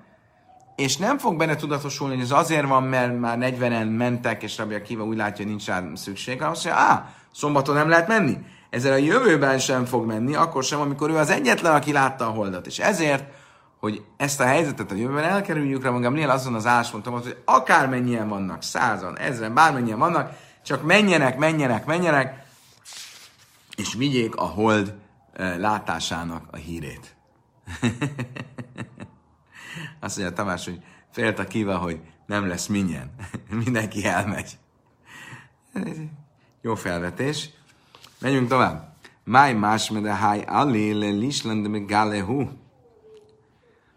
és nem fog benne tudatosulni, hogy ez azért van, mert már 40-en mentek, és Rabbi Akiva úgy látja, hogy nincs rá szükség, hanem azt mondja, á, szombaton nem lehet menni. Ezzel a jövőben sem fog menni, akkor sem, amikor ő az egyetlen, aki látta a holdat. És ezért hogy ezt a helyzetet a jövőben elkerüljük, rá magam azon az álláspontom, hogy akármennyien vannak, százan, ezren, bármennyien vannak, csak menjenek, menjenek, menjenek, és vigyék a hold eh, látásának a hírét. Azt mondja Tamás, hogy félt a kiva, hogy nem lesz minnyen. Mindenki elmegy. Jó felvetés. Menjünk tovább. Máj más, mede háj alléle lisland me galehu.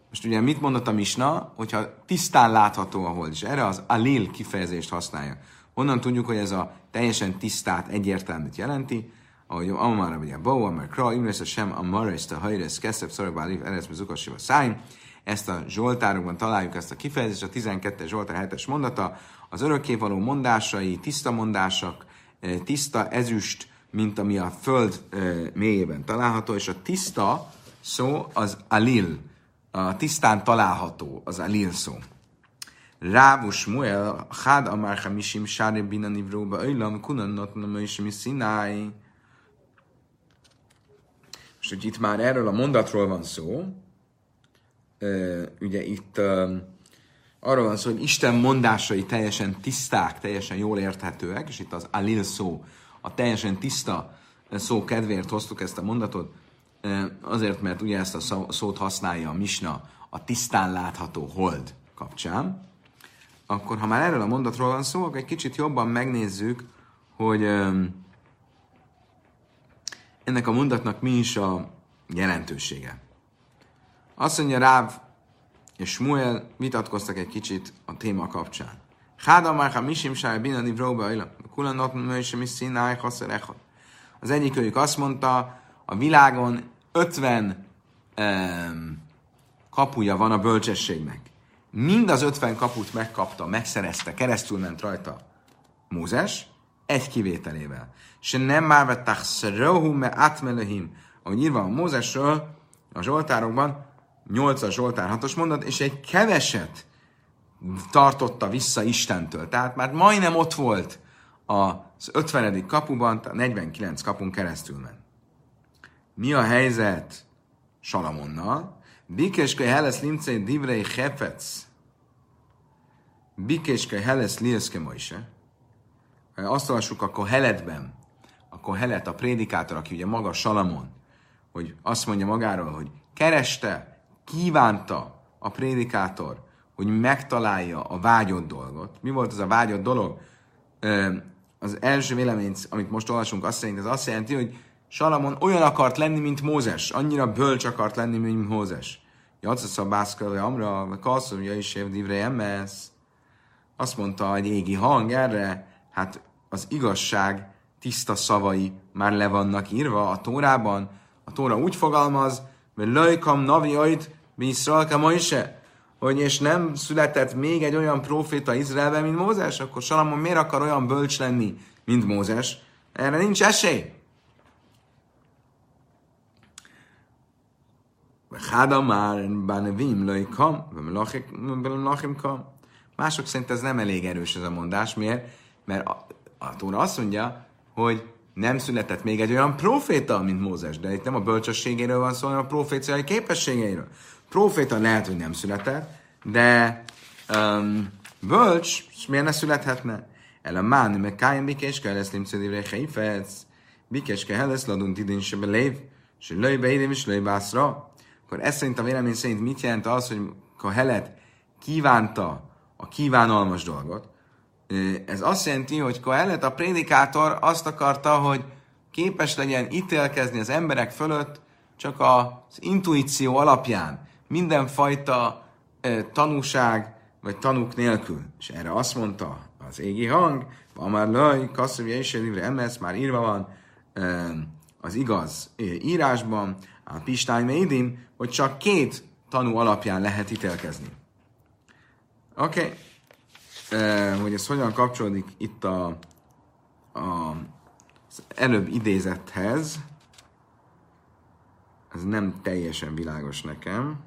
Most ugye mit mondott a Misna, hogyha tisztán látható a hold, és erre az alil kifejezést használja. Honnan tudjuk, hogy ez a teljesen tisztát, egyértelműt jelenti, ahogy Amara vagy a Bó, Amar Kra, Imresz a Sem, Amara, ezt a Hajresz, Keszebb, Szorokba, Alif, Eresz, Zukasiva, Szájn. Ezt a Zsoltárokban találjuk ezt a kifejezést, a 12. Zsoltár 7-es mondata, az örökkévaló mondásai, tiszta mondások, eh, tiszta ezüst, mint ami a föld mélyében található, és a tiszta szó az alil, a tisztán található az a szó. Rávus Muel, Hád Amár Hamisim, Sári Bina Nivróba, Öjlam, Kunannot, Namöjsimi Sinai. Most, hogy itt már erről a mondatról van szó, ugye itt arról van szó, hogy Isten mondásai teljesen tiszták, teljesen jól érthetőek, és itt az alil szó, a teljesen tiszta szó kedvéért hoztuk ezt a mondatot, azért, mert ugye ezt a szót használja a Misna a tisztán látható hold kapcsán, akkor ha már erről a mondatról van szó, akkor egy kicsit jobban megnézzük, hogy ennek a mondatnak mi is a jelentősége. Azt mondja Ráv és Smuel vitatkoztak egy kicsit a téma kapcsán. Háda már ha misim ajla, kulanat mőse mi színáj Az egyik őjük azt mondta, a világon 50 um, kapuja van a bölcsességnek. Mind az 50 kaput megkapta, megszerezte, keresztül ment rajta Mózes, egy kivételével. Se nem már vettek szrohu me átmelehim. Ahogy írva a Mózesről, a Zsoltárokban, 8 Zsoltár 6-os mondat, és egy keveset tartotta vissza Istentől. Tehát már majdnem ott volt az 50. kapuban, a 49 kapun keresztül ment. Mi a helyzet Salamonnal? Bikeske heles limcei divrei hefec. Bikeske heles lieszke moise. Azt olvassuk a Koheletben, a Kohelet, a prédikátor, aki ugye maga Salamon, hogy azt mondja magáról, hogy kereste, kívánta a prédikátor, hogy megtalálja a vágyott dolgot. Mi volt az a vágyott dolog? Az első vélemény, amit most olvasunk, azt szerint, ez azt jelenti, hogy Salamon olyan akart lenni, mint Mózes, annyira bölcs akart lenni, mint Mózes. Jacasz a bászkölve amra, ja is évdívre emesz. Azt mondta egy égi hang erre, hát az igazság tiszta szavai már le vannak írva a Tórában. A Tóra úgy fogalmaz, hogy löjkam naviait, Iszraelka Moise, hogy és nem született még egy olyan proféta Izraelben, mint Mózes, akkor Salamon miért akar olyan bölcs lenni, mint Mózes? Erre nincs esély. Háda már bánevim löjkam, lachim kam. Mások szerint ez nem elég erős ez a mondás. Miért? Mert a, a Tóra azt mondja, hogy nem született még egy olyan proféta, mint Mózes, de itt nem a bölcsességéről van szó, hanem a proféciai képességeiről. Proféta lehet, hogy nem született, de um, bölcs, és miért ne születhetne? El a máni, meg kájn bikéske, lesz limcedivre heifetsz, bikéske, helesz ladun tidin se belév, se löj beidém, és löj bászra. Akkor ez szerint a vélemény szerint mit jelent az, hogy Kohelet kívánta a kívánalmas dolgot, ez azt jelenti, hogy Kohelet, a prédikátor azt akarta, hogy képes legyen ítélkezni az emberek fölött csak az intuíció alapján, mindenfajta tanúság vagy tanúk nélkül. És erre azt mondta az égi hang, van már laj, kasszavja és emesz, már írva van az igaz írásban, a Pistány Médim, hogy csak két tanú alapján lehet ítélkezni. Oké. Okay hogy ez hogyan kapcsolódik itt a, a, az előbb idézethez, ez nem teljesen világos nekem.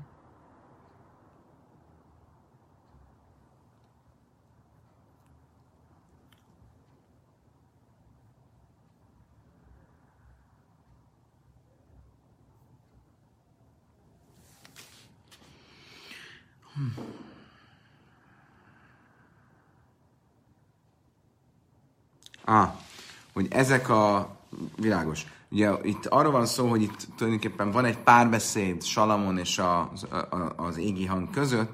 Ezek a... Világos. Ugye itt arról van szó, hogy itt tulajdonképpen van egy párbeszéd Salamon és a, a, az égi hang között,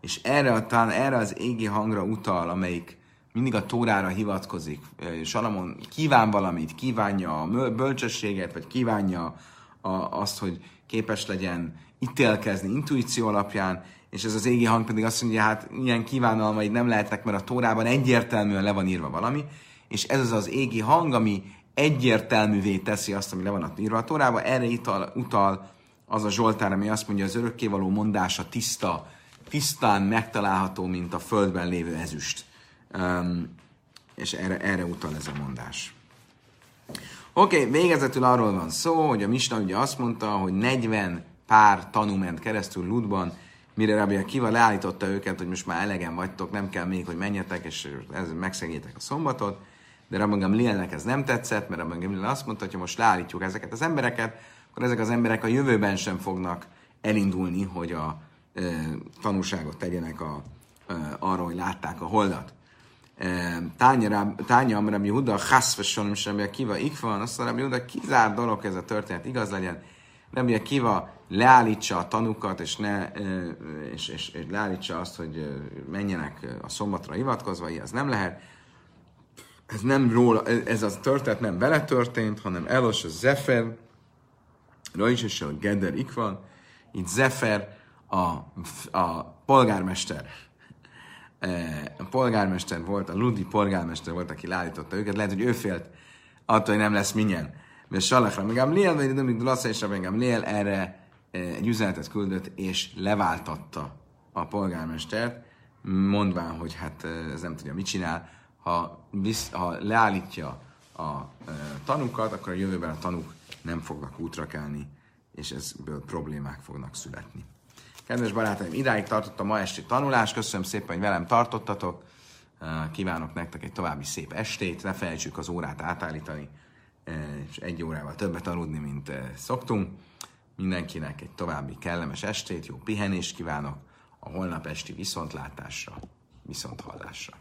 és erre, a, talán erre az égi hangra utal, amelyik mindig a tórára hivatkozik. Salamon kíván valamit, kívánja a bölcsességet, vagy kívánja a, azt, hogy képes legyen ítélkezni intuíció alapján, és ez az égi hang pedig azt mondja, hát ilyen kívánalmaid nem lehetnek, mert a tórában egyértelműen le van írva valami, és ez az az égi hang, ami egyértelművé teszi azt, ami le van írva a Tórába, erre ital, utal az a Zsoltár, ami azt mondja, az örökkévaló mondása tiszta, tisztán megtalálható, mint a földben lévő ezüst. Um, és erre, erre utal ez a mondás. Oké, okay, végezetül arról van szó, hogy a Misna ugye azt mondta, hogy 40 pár tanú ment keresztül Ludban, mire Rabbi Akiva leállította őket, hogy most már elegen vagytok, nem kell még, hogy menjetek, és ez, megszegétek a szombatot de Rabban Gamlielnek ez nem tetszett, mert Rabban Gamliel azt mondta, hogy ha most leállítjuk ezeket az embereket, akkor ezek az emberek a jövőben sem fognak elindulni, hogy a e, tanúságot tegyenek a, e, arról, hogy látták a holdat. Tánya Rabbi Huda, Haszveson, és Rabbi Akiva Ikvan, azt mondja, Rabbi Huda, kizár dolog ez a történet, igaz legyen. Rabbi Akiva leállítsa a tanukat, és, ne, és, és, és leállítsa azt, hogy menjenek a szombatra hivatkozva, ez nem lehet ez nem róla, ez a történet nem vele történt, hanem Elos a Zefer, Rajs és a Geder Ikvan, itt Zefer a, a polgármester. E, a polgármester volt, a Ludi polgármester volt, aki leállította őket, lehet, hogy ő félt attól, hogy nem lesz minyen. Mert Salachra meg Gamliel, vagy Domik Dulasza és Rabbi Gamliel erre e, egy üzenetet küldött, és leváltatta a polgármestert, mondván, hogy hát e, ez nem tudja, mit csinál, ha, visz, ha leállítja a e, tanúkat, akkor a jövőben a tanúk nem fognak útra kelni, és ezből problémák fognak születni. Kedves barátaim, idáig tartott a ma esti tanulás, köszönöm szépen, hogy velem tartottatok, kívánok nektek egy további szép estét, ne felejtsük az órát átállítani, és egy órával többet aludni, mint szoktunk. Mindenkinek egy további kellemes estét, jó pihenést kívánok, a holnap esti viszontlátásra, viszonthallásra.